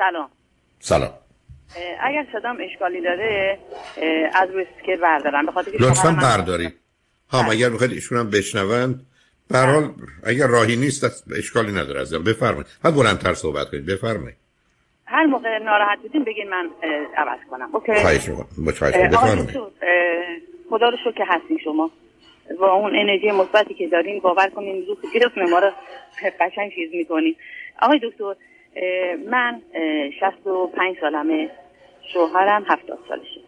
سلام. سلام. اگر صدام اشکالی داره از روی سکر بردارم. به خاطر لطفا برداری. ها اگر می‌خواید ایشون هم بشنوند برحال اگر راهی نیست اشکالی نداره ازم. بفرمایید. بعد بلندتر صحبت کنید. بفرمایید. هر موقع ناراحت بودین بگین من عوض کنم. اوکی؟ خواهش می‌کنم. خدا رو شکر هستین شما. با اون انرژی مثبتی که دارین باور کنین روح گرفت ما رو قشنگ چیز می‌کنین. آقای دکتر من 65 سالمه شوهرم 70 سالشه.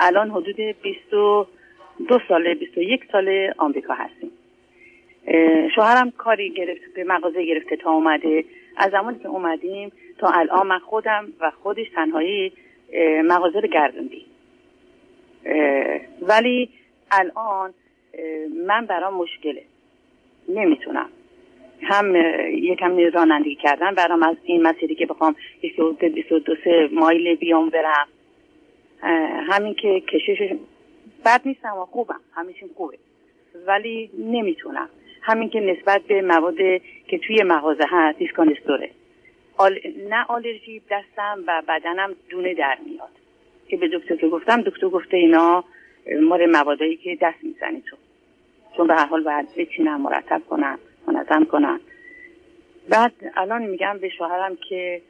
الان حدود 22 ساله 21 ساله آمریکا هستیم. شوهرم کاری گرفت به مغازه گرفته تا اومده. از زمانی که اومدیم تا الان من خودم و خودش تنهایی مغازه رو گردوندیم. ولی الان من برام مشکله. نمی‌تونم. هم یکم رانندگی کردن. برام از این مسیری که بخوام یک دو سه مایل بیام برم. همین که کشش بد نیستم و خوبم. همیشه خوبه. ولی نمی‌تونم. همین که نسبت به مواد که توی مغازه هست دیسکانستوره آل... نه آلرژی دستم و بدنم دونه در میاد. که به دکتر که گفتم دکتر گفته اینا مار موادایی که دست می‌زنی تو. چون به هر حال باید بچینم مرتب کنم. منظم کنم بعد الان میگم به شوهرم که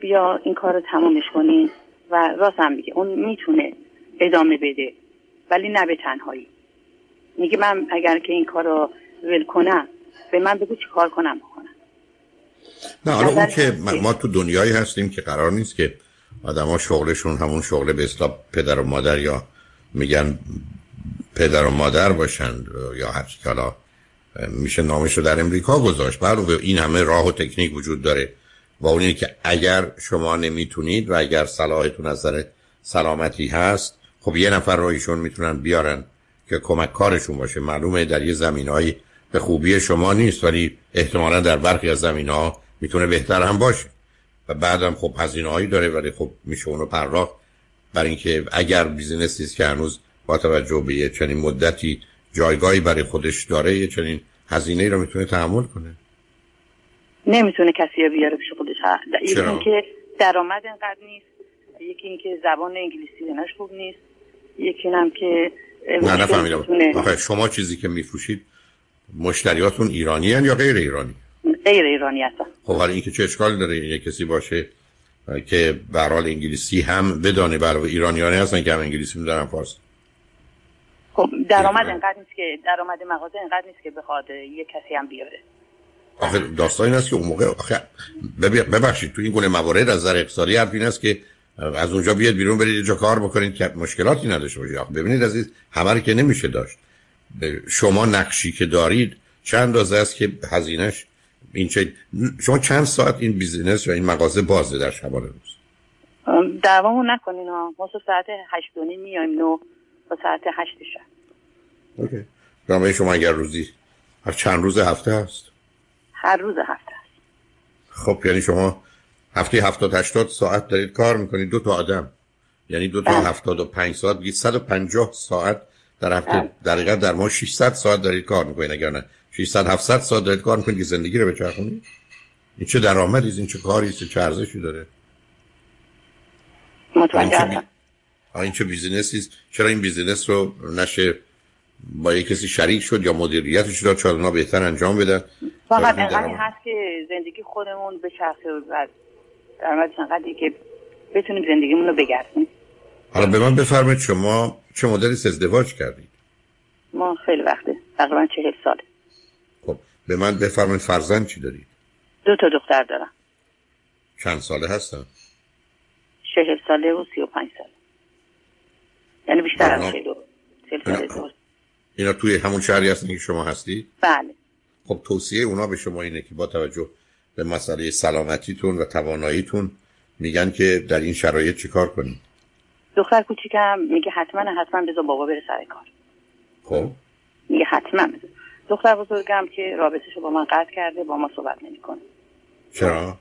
بیا این کار رو تمامش کنین و راستم میگه. اون می‌تونه ادامه بده ولی نه به تنهایی. میگه من اگر که این کار رو ول کنم به من بگو چی کار کنم بکنم. نه حالا اون که ما تو دنیایی هستیم که قرار نیست که ها شغلشون همون شغل به اصطلاح پدر و مادر یا میگن پدر و مادر باشند یا هر چی حالا میشه نامش رو در امریکا گذاشت. برای این همه راه و تکنیک وجود داره. و اون که اگر شما نمی‌تونید و اگر صلاحتون از نظر سلامتی هست خب یه نفر رو ایشون می‌تونن بیارن که کمک کارشون باشه. معلومه در یه زمین به خوبی شما نیست ولی احتمالا در برخی از زمین ها می‌تونه بهتر هم باشه. و بعدم خب هزینه هایی داره ولی خب میشه اونو پرداخت. برای اینکه اگر بیزینسی که هنوز با توجه به چنین مدتی جایگاهی برای خودش داره یه چنین هزینه رو می‌تونه تحمل کنه؟ نمی‌تونه کسی رو بیاره پیش خودش. یکی اینکه درآمد انقدر نیست یکی اینکه زبان انگلیسی دانش خوب نیست یکی هم که نه نفهمیدم. شما چیزی که میفروشید مشتریاتون ایرانی هن یا غیر ایرانی؟ غیر ایرانی هستن. خب حالا اینکه چه اشکال داره؟ یه کسی باشه که برحال انگلیسی هم بدانه برای ایرانیانه هستن که هم انگلیسی میدارن فارسی. خب درآمد اینقدر نیست که درآمد مغازه اینقدر نیست که بخواد یه کسی هم بیاره. آخه داستان این است که اون موقع آخه ببخشید تو این گونه موارد از نظر اقتصادی حرف این است که از اونجا بیاد بیرون برید جا کار بکنید که مشکلاتی نداشته باشید. آخه ببینید عزیز همه که نمیشه داشت. شما نقشی که دارید چند اندازه است که هزینهش این چه شما چند ساعت این بیزینس و این مغازه بازه در شبانه روز؟ دوامو نکنین ها. ما ساعت هشت و نیم میایم نو تا ساعت هشت شب. اوکی. برای شما اگر روزی هر چند روز هفته هست هر روز هفته هست خب یعنی شما هفته هفتاد هشتاد ساعت دارید کار می‌کنید دو تا آدم. یعنی دو تا بله. هفتاد و پنج ساعت بگید صد و پنجاه ساعت در هفته. بله. دقیقا در ما 600 ساعت دارید کار می‌کنید اگر نه. 600 700 ساعت دارید کار می‌کنید که زندگی رو بچرخونید. این چه درآمدی این چه کاری است چه ارزشی داره؟ متوجه این چه business ی است؟ چرا این business رو نمیشه با یک کسی شریک شد یا مدیریتش داد؟ شاید اونا بهتر انجام بدن؟ فقط اینقدر هست که زندگی خودمون به چرخه و درآمدش اینقدری که بتونیم زندگیمون رو بگردیم. حالا به من بفرمایید شما چه مدلی ازدواج کردید؟ ما خیلی وقته. تقریبا چهل ساله. خب به من بفرمایید فرزند چی دارید؟ دو تا دختر دارم. چند ساله هستن؟ چهل ساله و سی و پنج ساله. یعنی بیشتر از چهل ساله اینا توی همون شهری هستن که شما هستید بله. خب توصیه اونا به شما اینه که با توجه به مسئله سلامتیتون و تواناییتون میگن که در این شرایط چیکار کنید دختر کوچیکم میگه حتما حتما بذار بابا بره سر کار. خب. میگه حتما. دختر بزرگم که رابطهشو با من قطع کرده با ما صحبت نمی‌کنه. چرا؟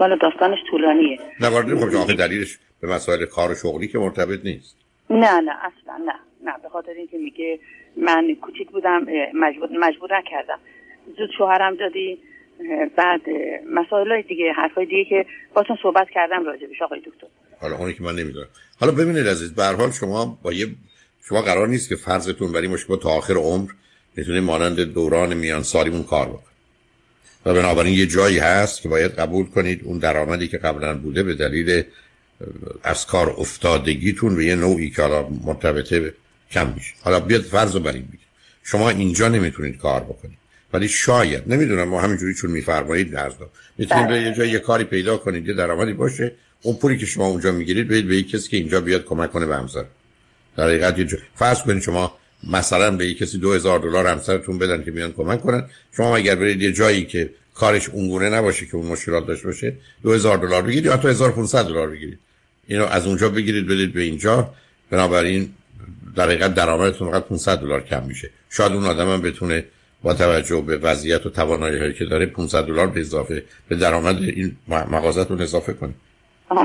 والا داستانش طولانیه. نه وارد خب آخه دلیلش به مسائل کار و شغلی که مرتبط نیست. نه نه اصلا نه. نه به خاطر اینکه میگه من کوچیک بودم مجبور مجبور نکردم. زود شوهرم دادی بعد مسائل دیگه حرفای دیگه که باتون صحبت کردم راجبش آقای دکتر. حالا اونی که من نمی‌دونم. حالا ببینید عزیز به حال شما با یه شما قرار نیست که فرضتون برای مشکل تا آخر عمر می‌تونه مانند دوران میان سالیمون کار بکنه و بنابراین یه جایی هست که باید قبول کنید اون درآمدی که قبلا بوده به دلیل از کار افتادگیتون به یه نوعی که حالا مرتبطه کم میشه. حالا بیاد فرض رو بر این شما اینجا نمی‌تونید کار بکنید. ولی شاید نمی‌دونم ما همینجوری چون میفرمایید درس می‌تونید به یه جای یه کاری پیدا کنید یه درآمدی باشه اون پولی که شما اونجا می‌گیرید بدید به کسی که اینجا بیاد کمک کنه به همسر. در حقیقت یه فرض کنید شما مثلا به یک کسی 2000 دلار همسرتون بدن که بیان کمک کنن. شما اگر برید یه جایی که کارش اونگونه نباشه که اون مشکلات داشته باشه 2000 دلار بگیرید یا حتی 1500 دلار بگیرید. اینو از اونجا بگیرید بدید به اینجا. بنابراین در حقیقت درآمدتون فقط 500 دلار کم میشه. شاید اون آدم هم بتونه با توجه به وضعیت و توانایی هایی که داره 500 دلار به اضافه به درآمد این مغازتون اضافه کنه. شما...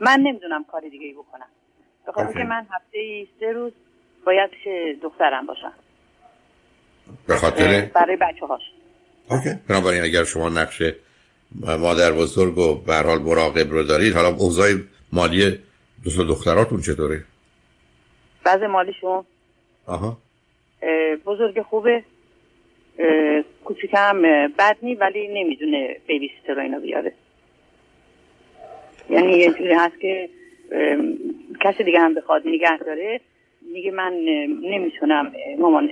من نمی‌دونم کاری دیگه ای بکنم بخاطر که من هفته سه روز باید پیش دخترم باشم. به خاطر؟ برای بچه هاش اوکی. بنابراین اگر شما نقش مادر بزرگ و به حال مراقب رو دارید حالا اوضاع مالی دوست دختراتون چطوره؟ بعض مالیشون آها. بزرگ خوبه. کوچیکم بد نی ولی نمی‌دونه بیبی سیتر اینا بیاره. یعنی یه جوری هست که کسی دیگه هم بخواد نگه داره. میگه من نمی‌تونم مامان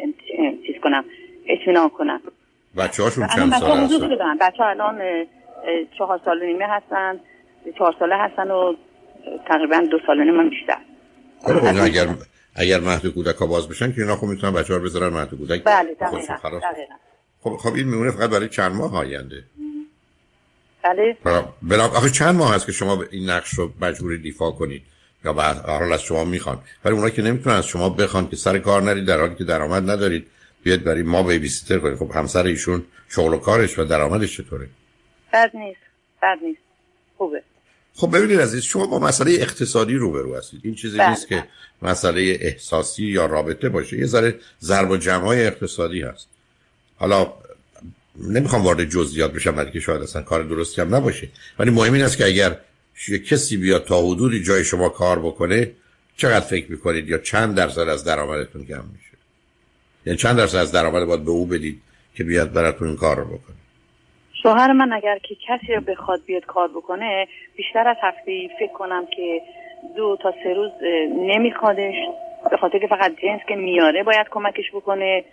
چیز کنم اطمینان کنم. بچه هاشون چند سال هستن؟ بچه الان چهار سال نیمه هستن چهار ساله هستن و تقریبا دو سال نیمه بیشتر. خب، اگر اگر مهد کودک ها باز بشن که اینا خب می‌تونن بچه ها رو بذارن مهد کودک. بله دقیقا, خب خب. این میمونه فقط برای چند ماه آینده. بله. بلا آخه چند ماه هست که شما این نقش رو مجبوری دیفاع کنید. یا به حال از شما می‌خوان. ولی اونا که نمی‌تونن از شما بخوان که سر کار نرید در حالی که درآمد ندارید بیاد برای ما بیبی سیتر کنید. خب همسر ایشون شغل و کارش و درآمدش چطوره؟ بد نیست بد نیست. خوبه. خب ببینید عزیز شما با مسئله اقتصادی روبرو هستید. این چیزی نیست که مسئله احساسی یا رابطه باشه. یه ذره ضرب و جمع های اقتصادی هست. حالا نمی‌خوام وارد جزئیات بشم ولی که شاید اصلا کار درستی هم نباشه. ولی مهم این است که اگر کسی بیاد تا حدودی جای شما کار بکنه چقدر فکر می‌کنید یا چند درصد از درآمدتون کم میشه؟ یعنی چند درصد از درآمد باید به او بدید که بیاد براتون این کار رو بکنه؟ شوهر من اگر که کسی رو بخواد بیاد کار بکنه بیشتر از هفته فکر کنم که دو تا سه روز نمیخوادش به خاطر که فقط جنس که میاره باید کمکش بکنه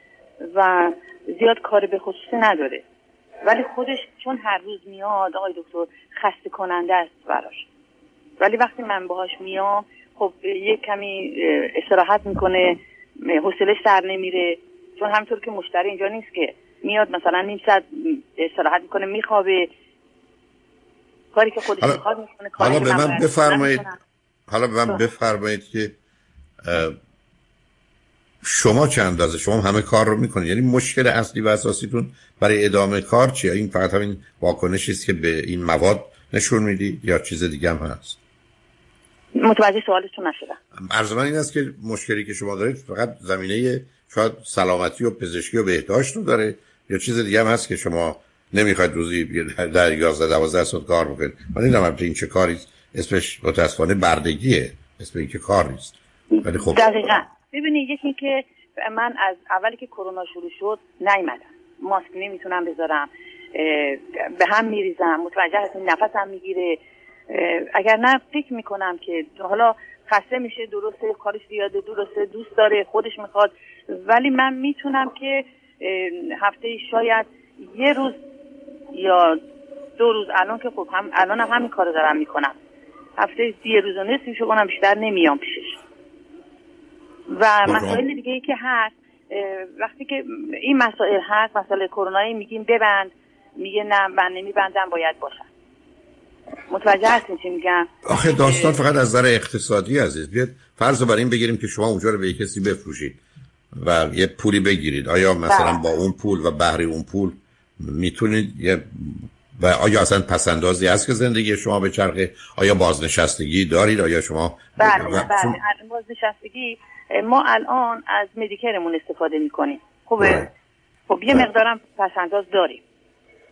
و زیاد کار به خصوصی نداره. ولی خودش چون هر روز میاد آقای دکتر خسته کننده است براش. ولی وقتی من باهاش میام خب یک کمی استراحت می‌کنه حوصلش سر نمیره. چون همطور که مشتری اینجا نیست که میاد مثلا نیم ساعت استراحت می‌کنه میخوابه. کاری که خودش می‌خواد می‌کنه حالا به من بفرمایید حالا به من خب. بفرمایید که شما چند اندازه؟ شما همه کار رو می‌کنید. یعنی مشکل اصلی و اساسیتون برای ادامه کار چیه؟ این فقط همین واکنشی است که به این مواد نشون می‌دید یا چیز دیگه هم هست؟ متوجه سوالتون نشدم. عرض من این است که مشکلی که شما دارید فقط زمینه شاید سلامتی و پزشکی و بهداشت رو داره. یا چیز دیگه هم هست که شما نمی‌خواید روزی در 11 12 ساعت کار بکنید. من نمی‌دونم این چه کاری اسمش متاسفانه بردگیه. اسم این که کار نیست. ولی خب. دقیقاً. ببینید یکی که من از اولی که کرونا شروع شد نیومدم. ماسک نمی‌تونم بذارم. به هم میریزم. متوجه هستم نفسم می‌گیره. اگر نه فکر می‌کنم که حالا خسته میشه درسته کارش زیاده درسته دوست داره خودش می‌خواد. ولی من می‌تونم که هفته شاید یه روز یا دو روز الان که خب هم الان هم همین کار دارم می‌کنم. هفته یه روز و نصفشو کنم بیشتر نمیام پیشش. و مسائل دیگه ای که هست وقتی که این مسائل هست مسئله کرونایی میگیم ببند. میگه نه من نمیبندم باید باشم. متوجه هستین چی میگم؟ آخه داستان فقط از نظر اقتصادی عزیز بیاد فرض بر این بگیریم که شما اونجا رو به کسی بفروشید. و یه پولی بگیرید. آیا مثلا بله. با اون پول و بهره اون پول می‌تونید یه و آیا اصلا پسندازی هست که زندگی شما به چرخه؟ آیا بازنشستگی دارید؟ آیا شما بله بله. بازنشستگی ما الان از مدیکرمون استفاده می‌کنیم. خوبه؟ بله. خب یه بله. مقدارم پسنداز داریم.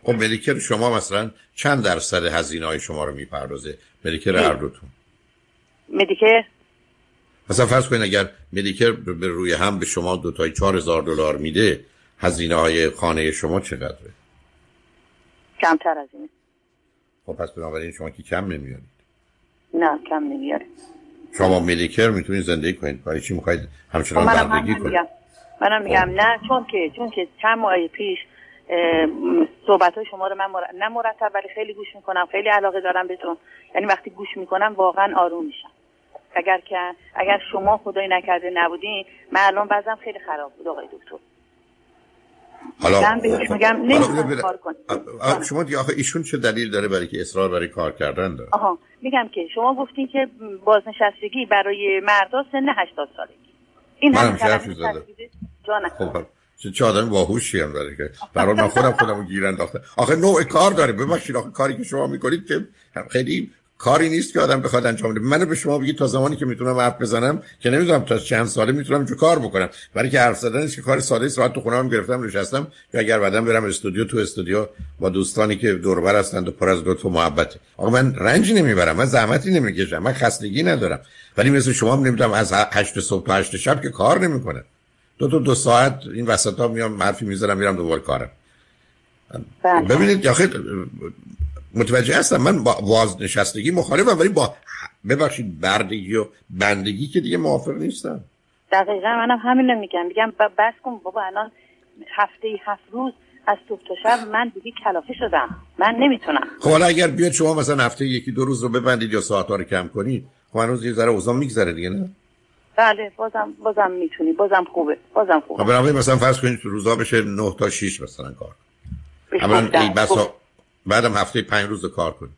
خب مدیکر شما مثلا چند درصد هزینه های شما رو می‌پردازه؟ مدیکر هر دوتون. مدیکر مثلا فرض کنید اگر مدیکر به روی هم به شما دو تای چهار هزار دلار میده هزینه های خانه شما چقدره؟ کمتر از این خب پس بنابراین شما که کم نمیارید. نه کم نمیارید. شما مدیکر می‌تونید زندگی کنید. برای چی می‌خواید همچنان خب زندگی کنید؟ منم میگم خب. نه چون که چون که چند ماه پیش صحبت های شما رو من مر... نه مرتب ولی خیلی گوش می‌کنم خیلی علاقه دارم بهتون. یعنی وقتی گوش می‌کنم واقعا آروم میشم. اگر که اگر شما خدای نکرده نبودین من الان وضعم خیلی خراب بود آقای دکتر. حالا میگم کار شما دیگه آخه ایشون چه دلیل داره برای که اصرار برای کار کردن داره؟ آها میگم که شما گفتین که بازنشستگی برای مردا سن 80 سالگی. این هم حرفی زده خب چه آدم باهوشی هم داره که. برای من خودم خودمو گیر انداخته. آخه نوع کار داره ببخشید آخه کاری که شما می‌کنید که خیلی کاری نیست که آدم بخواد انجام بده. منو به شما بگید تا زمانی که می‌تونم حرف بزنم که نمی‌دونم تا چند ساله می‌تونم چه کار بکنم. برای که حرف زدن که کار ساده است تو خونم گرفتم نشستم. یا اگر بعدم برم استودیو تو استودیو با دوستانی که دور بر هستند و پر از لطف و محبت. آقا من رنج نمی‌برم من زحمتی نمی‌کشم من خستگی ندارم. ولی مثل شما نمی‌دونم از 8 صبح تا 8 شب که کار نمی‌کنه دو تا دو ساعت این وسطا میام حرفی می‌ذارم میرم دوباره کارم. بله. ببینید آخه متوجه هستم. من با بازنشستگی مخالفم ولی با ببخشید بردگی و بندگی که دیگه موافق نیستم. دقیقا منم همین رو میگم میگم بس کن بابا الان هفته هفت روز از صبح تا شب من دیگه کلافه شدم. من نمی‌تونم. خب حالا اگر بیاد شما مثلا هفته یکی دو روز رو ببندید یا ساعت رو کم کنید خب هنوز یه ذره اوضاع میگذره دیگه نه؟ بله بازم بازم می‌تونی. بازم خوبه. بازم خوبه. خب مثلا فرض کنید روزا بشه 9 تا 6 مثلا کار. اولا ای بسا بعدم هفته پنج روز کار کنی.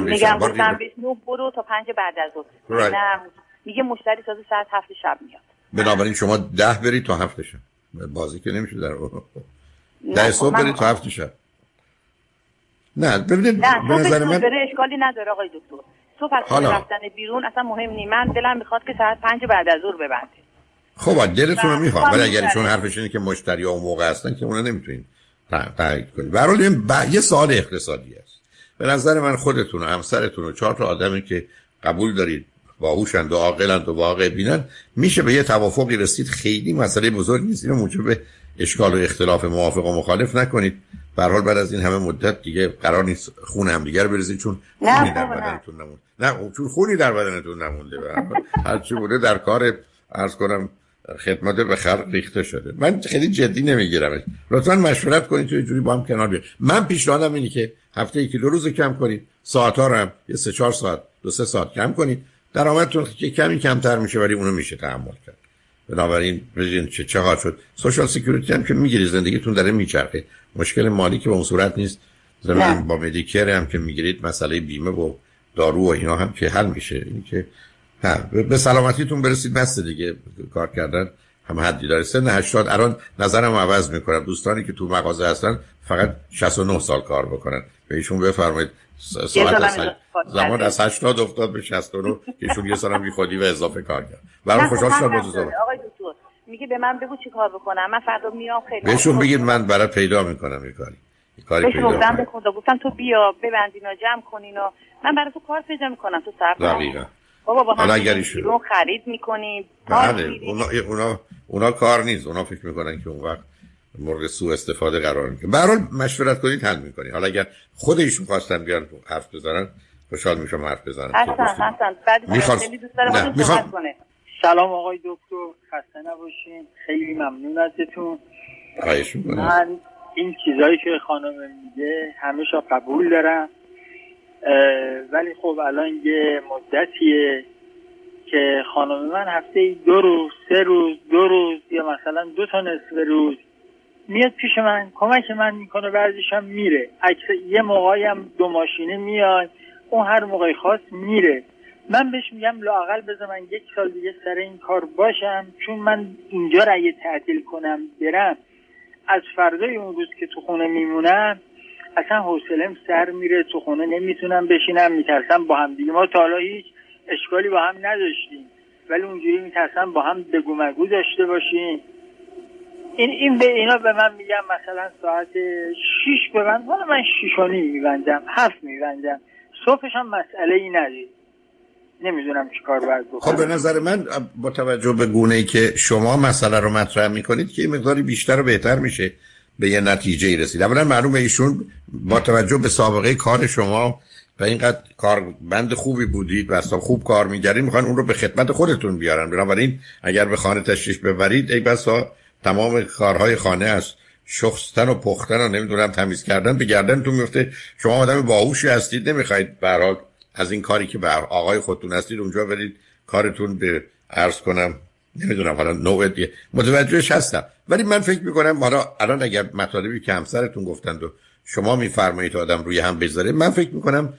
میگم گفتم بیش نه برو تا پنج بعد از ظهر. Right. نه. میگه مشتری تازه ساعت هفت شب میاد. بنابراین شما ده برید تا هفت شب. بازی که نمیشه در ده صبح برید تا هفت شب. نه ببینید به نظر من بره اشکالی نداره آقای دکتر. صبح از رفتن بیرون اصلا مهم نی من دلم می‌خواد که ساعت پنج بعد از ظهر ببنده خب دلتون رو می‌خواد. ولی اگر چون حرفش اینه که مشتری ها موقع هستن که اونا نمی‌تونین تایید کنید برای یه سوال اقتصادی است. به نظر من خودتون و همسرتون و چهار تا آدمی که قبول دارید باهوشند و عاقلند و واقع بینند میشه به یه توافقی رسید؟ خیلی مسئله بزرگ نیست. اینو موجب اشکال و اختلاف موافق و مخالف نکنید. به حال بعد از این همه مدت دیگه قرار نیست خون هم دیگر بریزید چون خونی در بدنتون نمونده. نه چون خونی در بدنتون نمونده. هر چی بوده در کار عرض کنم خدمت به خلق ریخته شده. من خیلی جدی نمی‌گیرم لطفا مشورت کنید تو جوری با هم کنار بیاد من پیشنهادم اینه که هفته یکی دو روز کم کنید. ساعت ها رو هم یه سه چهار ساعت دو سه ساعت کم کنید. درآمدتون که کمی کمتر میشه ولی اونو میشه تحمل کرد. بنابراین ببینید چه چه حال شد. Social Security هم که می‌گیری زندگیتون داره میچرخه. مشکل مالی که به اون صورت نیست. ضمناً با Medicare هم که می‌گیرید مسئله بیمه و دارو و اینا هم که حل میشه. این که به سلامتیتون برسید بس دیگه. کار کردن هم حدی داره. سن 80 الان نظرم عوض می‌کنم. دوستانی که تو مغازه هستن فقط 69 سال کار بکنن. به ایشون بفرمایید. ساعت از زمان از 80 افتاد به 69 که ایشون یه سال بی خودی و اضافه کار کرد. برام خوشحال شدم با تو آقای دکتر. میگه به من بگو چی کار بکنم. من فردا میام خیلی بهشون بگید من برای پیدا می‌کنم این کاری. کاری پیدا کنم گفتم تو بیا ببندین و جمع کنین و من برای تو کار پیدا می‌کنم. تو صبر بابا با هم ایشون... خرید می‌کنیم بله اونا, اونا, اونا کار نیست. اونا فکر می‌کنن که اون وقت مورد سوء استفاده قرار می‌گیره. به مشورت کنید حل می‌کنید حالا اگر خود ایشون خواستن بیان حرف بزنن خوشحال میشم حرف بزنن حسن حسن. بعد می‌خواد نه می‌خواد سلام آقای دکتر. خسته نباشین. خیلی ممنون ازتون. خواهش من این چیزایی که خانم میگه همیشه قبول دارم. ولی خب الان یه مدتیه که خانم من هفته دو روز سه روز دو روز یا مثلا دو تا نصف روز میاد پیش من کمک من می‌کنه بعضیش هم میره یه موقعی هم دو ماشینه میاد اون هر موقعی خواست میره. من بهش میگم لاقل بذار من یک سال دیگه سر این کار باشم چون من اینجا را یه تعطیل کنم برم. از فردای اون روز که تو خونه میمونم اصلا حوصلم سر میره تو خونه نمی‌تونم بشینم میترسم با هم دیگه. ما تا حالا هیچ اشکالی با هم نداشتیم. ولی اونجوری میترسم با هم بگو مگو داشته باشیم. این این به اینا به من میگم مثلا ساعت 6 ببند حالا من 6 و نیم میبندم هفت میبندم. صبحش هم مسئله ای ندید. نمی‌دونم چی کار باید بکنم. خب به نظر من با توجه به گونه ای که شما مسئله رو مطرح می‌کنید که این مقداری بیشتر و بهتر میشه. به یه نتیجه ای رسید. اولا معلومه ایشون با توجه به سابقه کار شما و اینقدر کار بند خوبی بودید و خوب کار میگردید می‌خوان اون رو به خدمت خودتون بیارن. بنابراین اگر به خانه تشریف ببرید ای بسا تمام کارهای خانه است شخصتن و پختن و نمی‌دونم تمیز کردن به گردنتون میفته شما آدم باهوشی هستید نمی‌خواید برای از این کاری که بر آقای خودتون هستید اونجا برید کارتون به عرض کنم. نمی‌دونم حالا نوع دیگه. متوجهش هستم. ولی من فکر می‌کنم حالا الان اگر مطالبی که همسرتون گفتند و شما میفرمایید آدم روی هم بذاره من فکر می‌کنم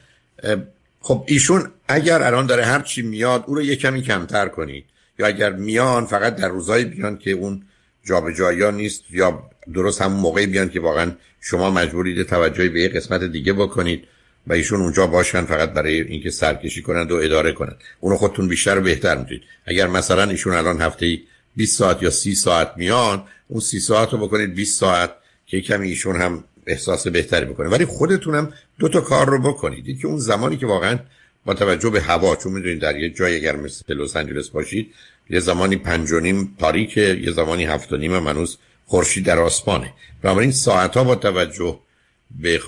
خب ایشون اگر الان داره هر چی میاد او رو یه کمی کمتر کنید. یا اگر میان فقط در روزایی بیان که اون جابجایی نیست یا درست همون موقعی بیان که واقعا شما مجبورید توجهی به یه قسمت دیگه بکنید و ایشون اونجا باشن فقط برای اینکه سرکشی کنند و اداره کنند. اونو خودتون بیشتر بهتر می‌دونید. اگر مثلا ایشون الان هفته 20 ساعت یا 30 ساعت میان اون 30 ساعت رو بکنید 20 ساعت که کمی ایشون هم احساس بهتری بکنه. ولی خودتونم دو تا کار رو بکنید. که اون زمانی که واقعا با توجه به هوا چون می‌دونید در یه جای اگر مثل لس آنجلس باشید یه زمانی پنج و نیم تاریکه یه زمانی هفت و نیم منوز خورشید در آسمانه. بنابراین ساعت ها با توجه به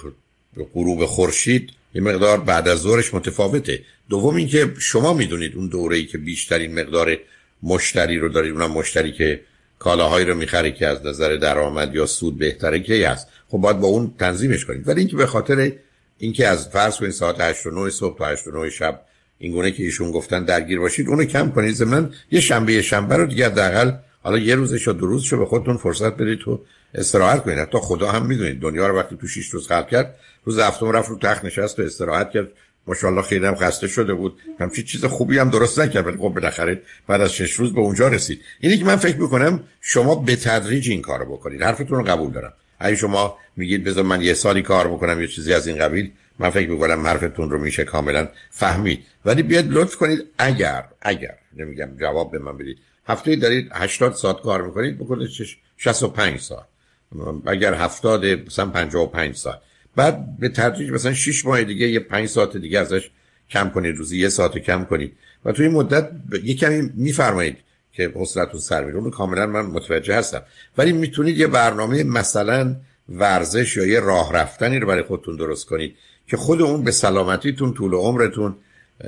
غروب خورشید یه مقدار بعد از ظهرش متفاوته. دوم اینکه شما می‌دونید اون دوره ای که بیشترین مقدار مشتری رو دارید. اونم مشتری که کالاهایی رو می‌خره که از نظر درآمد یا سود بهتره که هست. خب باید با اون تنظیمش کنید. ولی اینکه به خاطر اینکه از فرض کنید ساعت 8 و 9 صبح تا 8 و 9 شب این گونه که ایشون گفتن درگیر باشید اونو کم کنید. ضمن یه شنبه شنبه رو دیگه حداقل حالا یه روزش یا دو روزش به خودتون فرصت بدید تو استراحت کنید. حتی خدا هم می‌دونید دنیا رو وقتی تو 6 روز خلق کرد روز هفتم رفت رو تخت نشست و استراحت کرد. ماشاءالله خیلی هم خسته شده بود. همچی چیز خوبی هم درست نکرد ولی خب بالاخره بعد از شش روز به اونجا رسید. اینی که من فکر می‌کنم شما به تدریج این کارو بکنید. حرفتون رو قبول دارم. اگه شما میگید بذار من یه سالی کار بکنم یه چیزی از این قبیل من فکر می‌کنم حرفتون رو میشه کاملا فهمید. ولی بیاد لطف کنید. اگر اگر نمیگم جواب به من بدید. هفته دارید 80 ساعت کار می‌کنید بکنید 65 ساعت. اگر 70 مثلا 55 ساعت. بعد به تدریج مثلا 6 ماه دیگه یه 5 ساعت دیگه ازش کم کنید روزی یه ساعت کم کنید. و توی این مدت یه کمی میفرمایید که حوصلتون سر میره. کاملا من متوجه هستم. ولی می‌تونید یه برنامه مثلا ورزش یا یه راه رفتنی رو برای خودتون درست کنید که خود اون به سلامتیتون طول عمرتون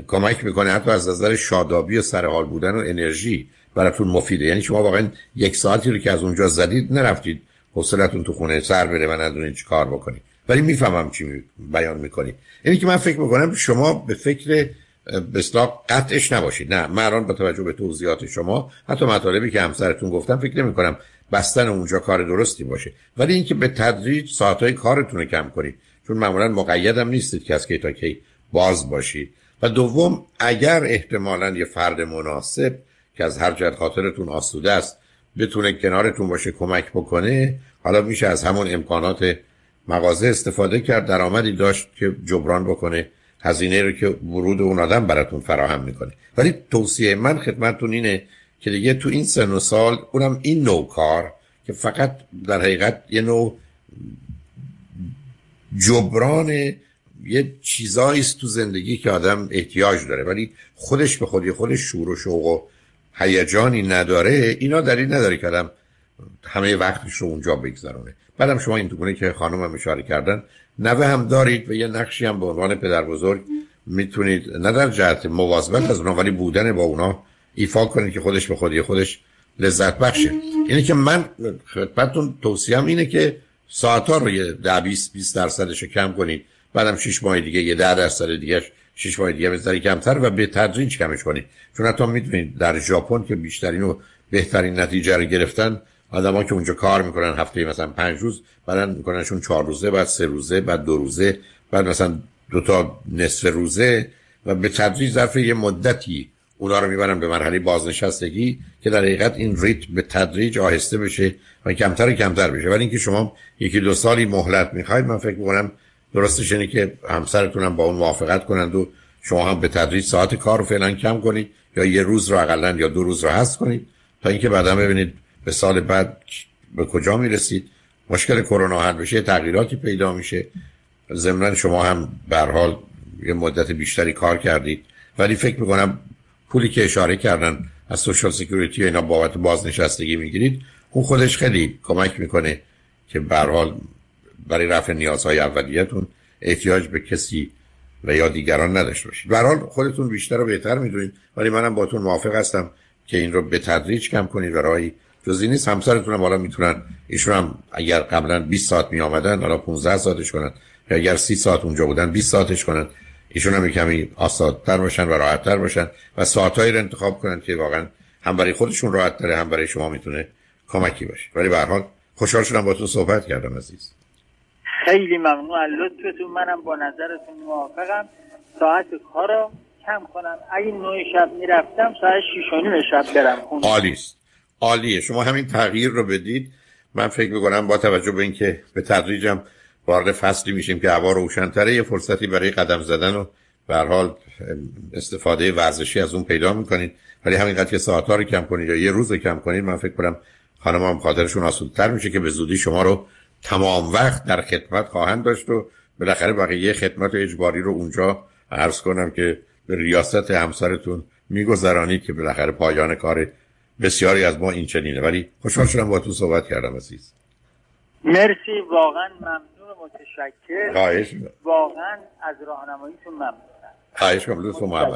کمک می‌کنه حتی از نظر شادابی و سرحال بودن و انرژی براتون مفیده. یعنی شما واقعا یک ساعتی رو که از اونجا زدید نرفتید حوصلتون تو خونه سر بره و ندونید چی کار بکنید. ولی می‌فهمم چی بیان می‌کنی. اینی که من فکر می‌کنم شما به فکر به قطعش نباشید. نه من الان با توجه به توضیحات شما حتی مطالبی که همسرتون گفتم فکر نمی کنم بستن اونجا کار درستی باشه. ولی اینکه به تدریج ساعتهای کارتون رو کم کنید چون معمولا مقیدم نیستید که از کی تا کی باز باشید. و دوم اگر احتمالا یه فرد مناسب که از هر جهت خاطرتون آسوده است بتونه کنارتون باشه کمک بکنه حالا میشه از همون امکانات مغازه استفاده کرد درآمدی داشت که جبران بکنه هزینه رو که ورود اون آدم براتون فراهم می‌کنه. ولی توصیه من خدمتتون اینه که دیگه تو این سن و سال اونم این نوع کار که فقط در حقیقت یه نوع جبران یه چیزایی است تو زندگی که آدم احتیاج داره. ولی خودش به خودی خودش شور و شوق و هیجانی نداره اینا دلیل نداره که آدم همه وقتش رو اونجا بگذرونه. بعدم شما این گونه که خانم هم اشاره کردن نوه هم دارید و یه نقشی هم به عنوان پدر بزرگ می‌تونید نه در جهت مواظبت از اونا ولی بودن با اونا ایفا کنید که خودش به خودی خودش لذت بخشه. اینه که من خدمتتون توصیهم اینه که ساعت ها رو یه ده 20 20 درصدش رو کم کنید. بعدم 6 ماه دیگه یه 10 درصد دیگه 6 ماه دیگه بذاری کمتر و به تدریج کمش کنید. چون حتی می‌تونید در ژاپن که بیشترین و بهترین نتیجه رو گرفتن آدما که اونجا کار می‌کنن هفته مثلا پنج روز بعدن میکننشون چهار روزه بعد سه روزه بعد دو روزه بعد مثلا دو تا نصف روزه و به تدریج ظرف یه مدتی اونا رو می‌برن به مرحله بازنشستگی که در حقیقت این ریتم به تدریج آهسته بشه و کمتر و کمتر بشه. ولی اینکه شما یکی دو سالی مهلت می‌خواید من فکر می‌کنم درستش اینه که همسرتون هم با اون موافقت کنند و شما هم به تدریج ساعت کار رو فعلا کم کنید یا یه روز رو اقلا یا دو روز رو هست کنید تا اینکه بعدا ببینید به سال بعد به کجا می‌رسید؟ مشکل کرونا حل بشه تغییراتی پیدا میشه. ضمن شما هم به حال یه مدت بیشتری کار کردید. ولی فکر می‌کنم پولی که اشاره کردن از Social Security و اینا بابت بازنشستگی می‌گیرید اون خودش خیلی کمک می‌کنه که به حال برای رفع نیازهای اولیتون احتیاج به کسی و یا دیگران نداشته باشید. به حال خودتون بیشتر و بهتر می‌دونید. ولی منم باتون موافق هستم که این رو به تدریج کم کنید و راهی جزی نیست. همسرتون هم حالا می‌تونن ایشون هم اگر قبلا 20 ساعت می آمدن حالا 15 ساعتش کنن. یا اگر 30 ساعت اونجا بودن 20 ساعتش کنن. ایشون هم کمی آسادتر باشن و راحتتر باشن و ساعتهایی رو انتخاب کنن که واقعا هم برای خودشون راحت داره هم برای شما می‌تونه کمکی باشه. ولی به هر حال خوشحال شدم تو صحبت کردم عزیز. خیلی ممنون. از لطفتون منم با نظرتون موافقم. ساعت کارو کم کنم. اگه نوع شب می‌رفتم ساعت 6 شب برم خونه. عالیست عالیه. شما همین تغییر رو بدید. من فکر می‌کنم با توجه به اینکه به تدریجم وارد فصلی میشیم که هوا روشنتره یه فرصتی برای قدم زدن و به حال استفاده ورزشی از اون پیدا می‌کنید. ولی همینقدر که ساعت ها رو کم کنید یا یه روز رو کم کنید من فکر کنم خانم هم خاطرشون آسودتر میشه که به زودی شما رو تمام وقت در خدمت خواهند داشت و بالاخره بقیه خدمت و اجباری رو اونجا عرض کنم که به ریاست همسرتون میگذرانید که بالاخره پایان کار بسیاری از ما این چنینه. ولی خوشحال شدم با تو صحبت کردم عزیز. مرسی. واقعا ممنون متشکر خواهش واقعا از راهنماییتون ممنونم. خواهش کنم لطف محبت.